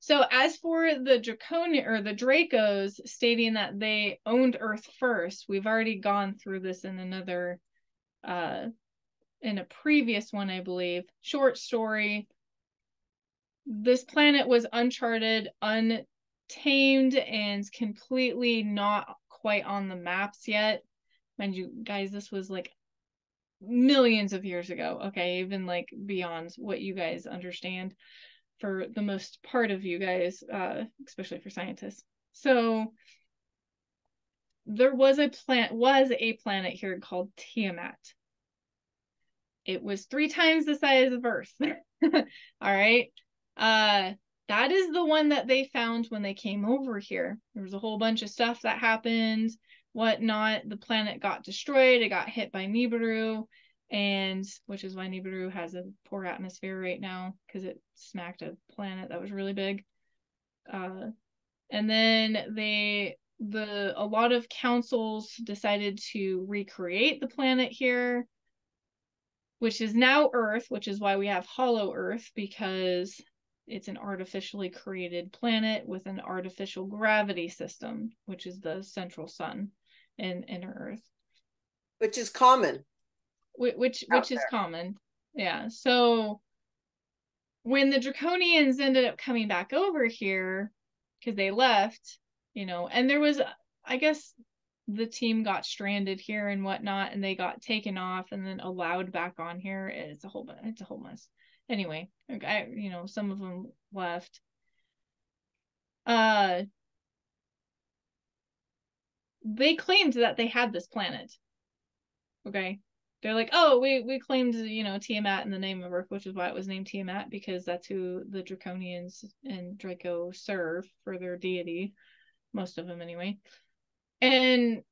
So as for the Draconian or the Dracos stating that they owned Earth first, we've already gone through this in another uh in a previous one, I believe. Short story. This planet was uncharted, untamed, and completely not quite on the maps yet. Mind you, guys, this was like millions of years ago. Okay, even like beyond what you guys understand for the most part of you guys, uh, especially for scientists. So there was a plant was a planet here called Tiamat. It was three times the size of Earth. All right. Uh that is the one that they found when they came over here. There was a whole bunch of stuff that happened. Whatnot, the planet got destroyed. It got hit by Nibiru, and which is why Nibiru has a poor atmosphere right now because it smacked a planet that was really big. Uh, and then they the a lot of councils decided to recreate the planet here which is now earth which is why we have hollow earth because it's an artificially created planet with an artificial gravity system which is the central sun and inner earth. Which is common. Which which, which is common. Yeah. So when the draconians ended up coming back over here because they left you know, and there was, I guess, the team got stranded here and whatnot, and they got taken off and then allowed back on here. It's a whole, it's a whole mess. Anyway, I, you know, some of them left. Uh, they claimed that they had this planet. Okay, they're like, oh, we we claimed you know Tiamat in the name of Earth, which is why it was named Tiamat because that's who the Draconians and Draco serve for their deity most of them anyway. And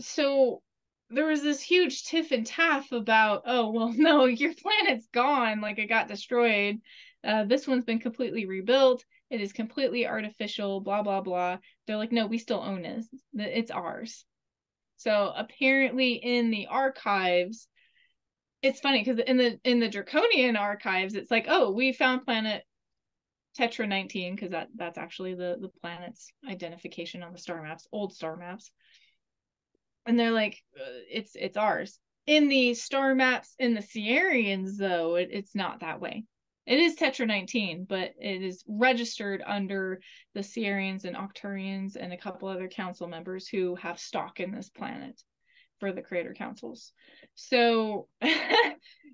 so there was this huge tiff and taff about, oh, well, no, your planet's gone. Like it got destroyed. Uh, this one's been completely rebuilt. It is completely artificial, blah, blah, blah. They're like, no, we still own it. It's ours. So apparently in the archives, it's funny because in the in the draconian archives it's like oh we found planet Tetra 19 because that that's actually the the planet's identification on the star maps, old star maps. And they're like, uh, it's it's ours. In the star maps in the Ciarians, though, it, it's not that way. It is Tetra 19, but it is registered under the Ciarians and Arcturians and a couple other council members who have stock in this planet for the creator councils. So,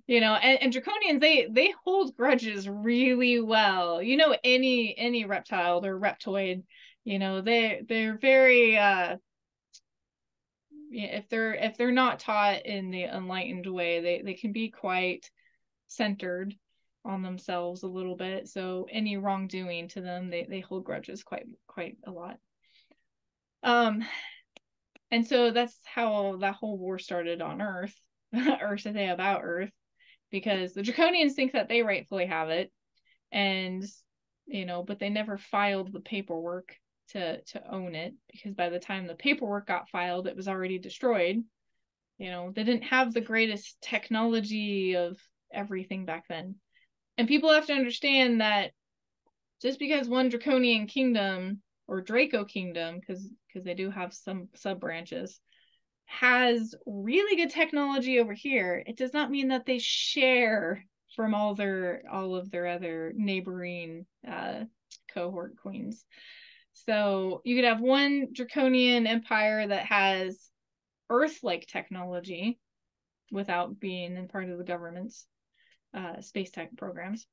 you know, and, and draconians they they hold grudges really well. You know, any any reptile or reptoid, you know, they they're very uh if they're if they're not taught in the enlightened way, they they can be quite centered on themselves a little bit. So any wrongdoing to them, they they hold grudges quite quite a lot. Um and so that's how that whole war started on Earth, or say about Earth, because the Draconians think that they rightfully have it, and you know, but they never filed the paperwork to to own it because by the time the paperwork got filed, it was already destroyed. You know, they didn't have the greatest technology of everything back then. And people have to understand that just because one draconian kingdom or Draco Kingdom, because because they do have some sub branches, has really good technology over here. It does not mean that they share from all their all of their other neighboring uh, cohort queens. So you could have one draconian empire that has Earth-like technology without being in part of the government's uh, space tech programs.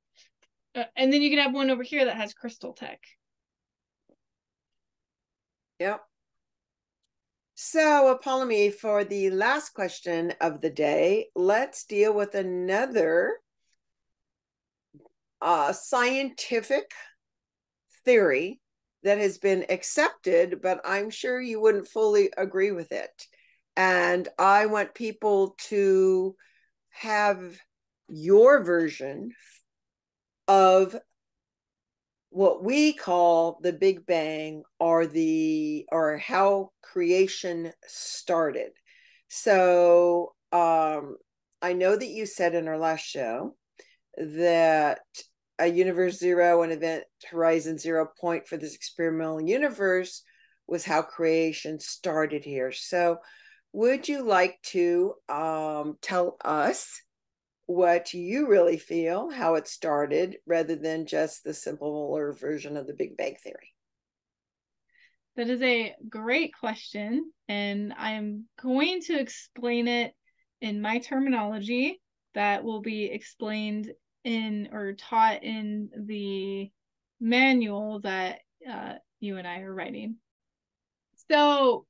Uh, and then you could have one over here that has crystal tech. Yep. So, Apollymi, for the last question of the day, let's deal with another uh, scientific theory that has been accepted, but I'm sure you wouldn't fully agree with it. And I want people to have your version of what we call the big bang or the or how creation started so um i know that you said in our last show that a universe zero and event horizon zero point for this experimental universe was how creation started here so would you like to um, tell us what you really feel, how it started, rather than just the simpler version of the Big Bang Theory? That is a great question, and I'm going to explain it in my terminology that will be explained in or taught in the manual that uh, you and I are writing. So,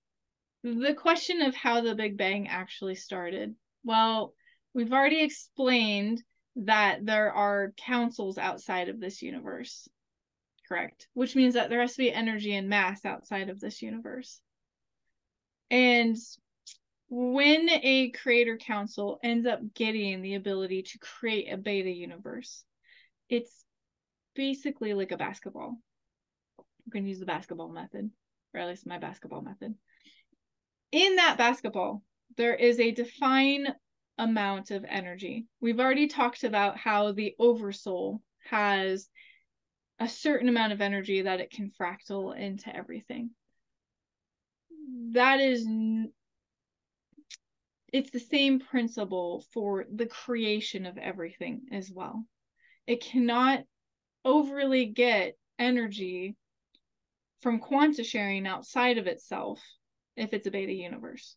the question of how the Big Bang actually started. Well, we've already explained that there are councils outside of this universe. Correct. Which means that there has to be energy and mass outside of this universe. And when a creator council ends up getting the ability to create a beta universe, it's basically like a basketball. Going to use the basketball method, or at least my basketball method. In that basketball, there is a defined amount of energy. We've already talked about how the oversoul has a certain amount of energy that it can fractal into everything. That is it's the same principle for the creation of everything as well. It cannot overly get energy from quanta sharing outside of itself if it's a beta universe.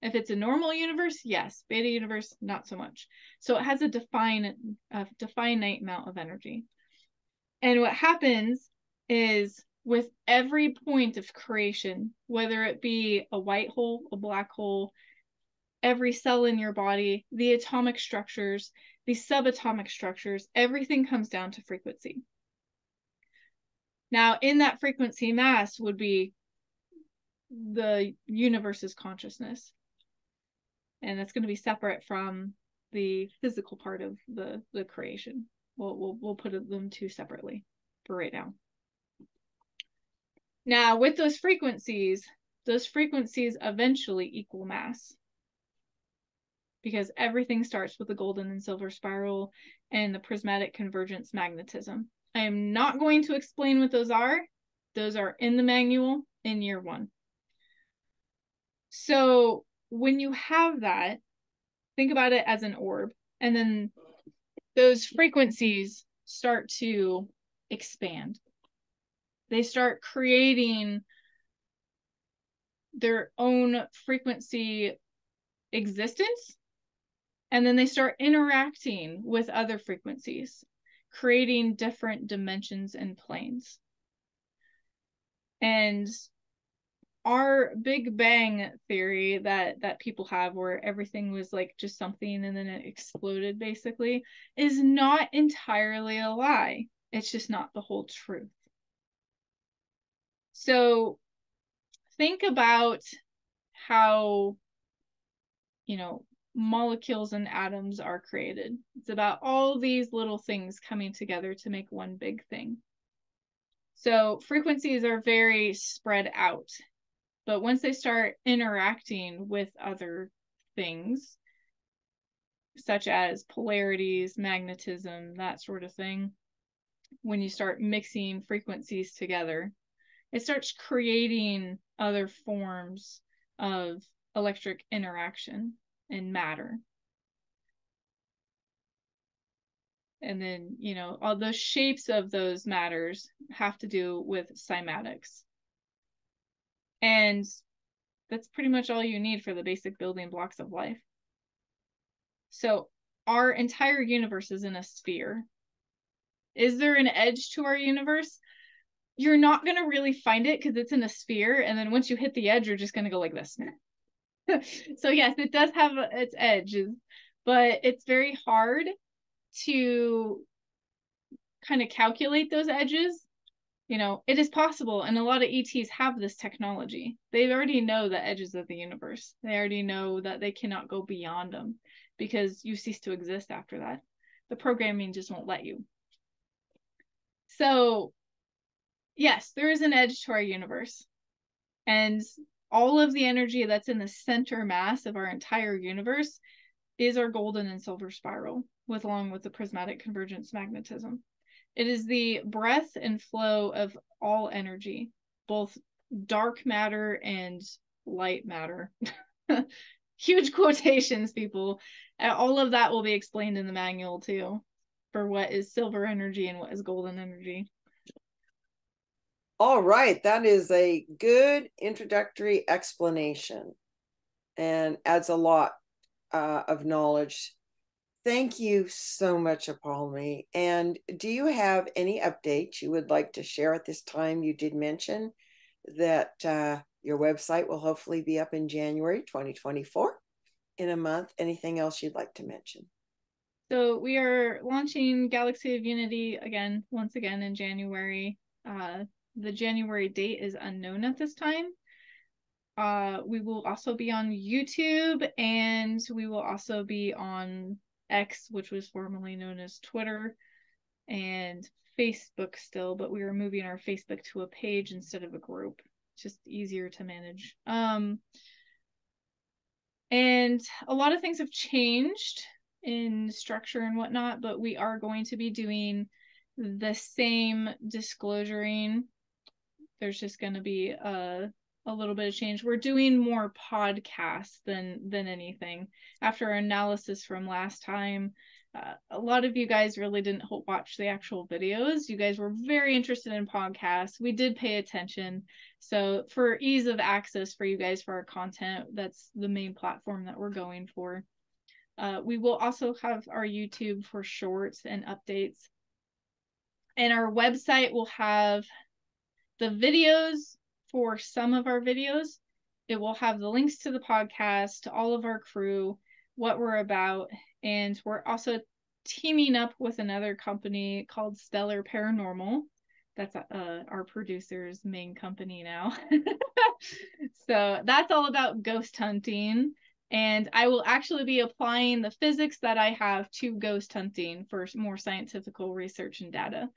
If it's a normal universe, yes. Beta universe, not so much. So it has a defined, a definite amount of energy. And what happens is with every point of creation, whether it be a white hole, a black hole, every cell in your body, the atomic structures, the subatomic structures, everything comes down to frequency. Now, in that frequency mass would be the universe's consciousness. And that's going to be separate from the physical part of the, the creation. We'll, we'll, we'll put them two separately for right now. Now, with those frequencies, those frequencies eventually equal mass because everything starts with the golden and silver spiral and the prismatic convergence magnetism. I am not going to explain what those are. Those are in the manual in year one. So when you have that, think about it as an orb, and then those frequencies start to expand. They start creating their own frequency existence, and then they start interacting with other frequencies creating different dimensions and planes. And our big bang theory that that people have where everything was like just something and then it exploded basically is not entirely a lie it's just not the whole truth so think about how you know molecules and atoms are created. It's about all these little things coming together to make one big thing. So frequencies are very spread out, but once they start interacting with other things, such as polarities, magnetism, that sort of thing, when you start mixing frequencies together, it starts creating other forms of electric interaction and matter. And then, you know, all the shapes of those matters have to do with cymatics. And that's pretty much all you need for the basic building blocks of life. So, our entire universe is in a sphere. Is there an edge to our universe? You're not going to really find it because it's in a sphere. And then once you hit the edge, you're just going to go like this. so yes, it does have its edges, but it's very hard to kind of calculate those edges. You know, it is possible, and a lot of ETs have this technology. They already know the edges of the universe. They already know that they cannot go beyond them because you cease to exist after that. The programming just won't let you. So, yes, there is an edge to our universe. And all of the energy that's in the center mass of our entire universe is our golden and silver spiral with along with the prismatic convergence magnetism. It is the breath and flow of all energy both dark matter and light matter. Huge quotations people. All of that will be explained in the manual too for what is silver energy and what is golden energy all right, that is a good introductory explanation and adds a lot uh, of knowledge. Thank you so much, Apollymi. And do you have any updates you would like to share at this time? You did mention that uh, your website will hopefully be up in January 2024 in a month. Anything else you'd like to mention? So we are launching Galaxy of Unity again, once again in January. Uh, the January date is unknown at this time. Uh, we will also be on YouTube and we will also be on X, which was formerly known as Twitter, and Facebook still, but we are moving our Facebook to a page instead of a group. Just easier to manage. Um, and a lot of things have changed in structure and whatnot, but we are going to be doing the same disclosuring. There's just going to be a a little bit of change. We're doing more podcasts than than anything. After our analysis from last time, uh, a lot of you guys really didn't watch the actual videos. You guys were very interested in podcasts. We did pay attention. So for ease of access for you guys for our content, that's the main platform that we're going for. Uh, we will also have our YouTube for shorts and updates. And our website will have the videos for some of our videos. It will have the links to the podcast, to all of our crew, what we're about. And we're also teaming up with another company called Stellar Paranormal. That's uh, our producer's main company now. so that's all about ghost hunting and I will actually be applying the physics that I have to ghost hunting for more scientific research and data.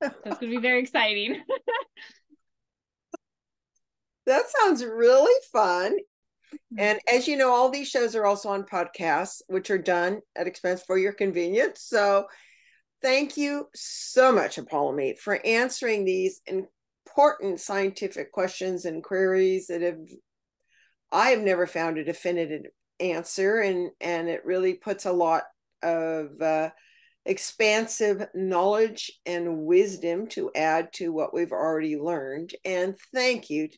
It's going to be very exciting. that sounds really fun. Mm-hmm. And as you know, all these shows are also on podcasts, which are done at expense for your convenience. So thank you so much, Apollymi, for answering these important scientific questions and queries that have I have never found a definitive answer, and and it really puts a lot of uh, expansive knowledge and wisdom to add to what we've already learned. And thank you,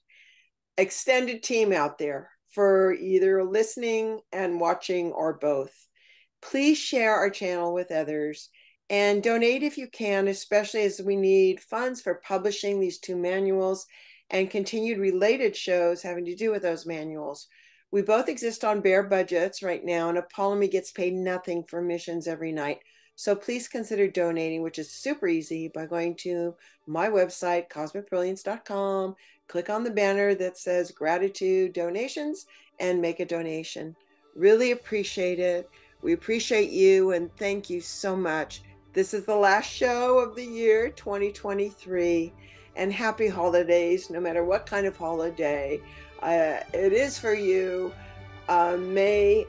extended team out there, for either listening and watching or both. Please share our channel with others and donate if you can, especially as we need funds for publishing these two manuals and continued related shows having to do with those manuals. We both exist on bare budgets right now, and Apollymi gets paid nothing for missions every night. So please consider donating, which is super easy by going to my website, cosmicbrilliance.com, click on the banner that says gratitude donations, and make a donation. Really appreciate it. We appreciate you and thank you so much. This is the last show of the year 2023 and happy holidays, no matter what kind of holiday uh, it is for you. Uh, may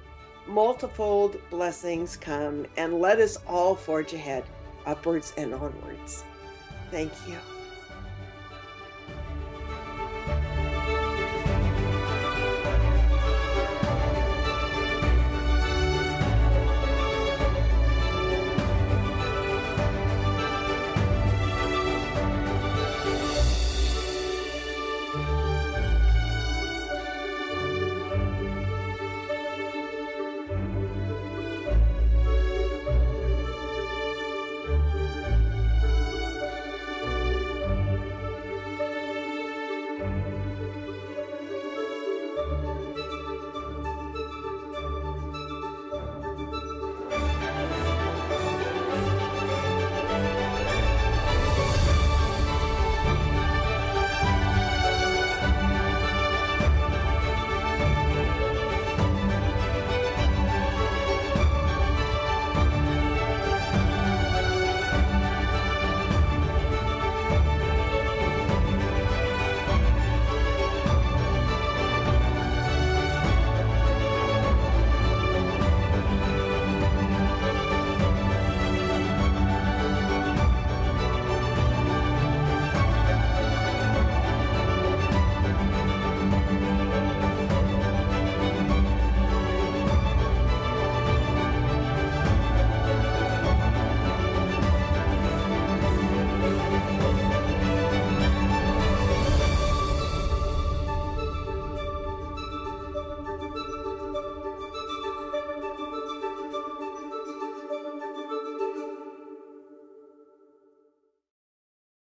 multifold blessings come and let us all forge ahead, upwards and onwards. Thank you.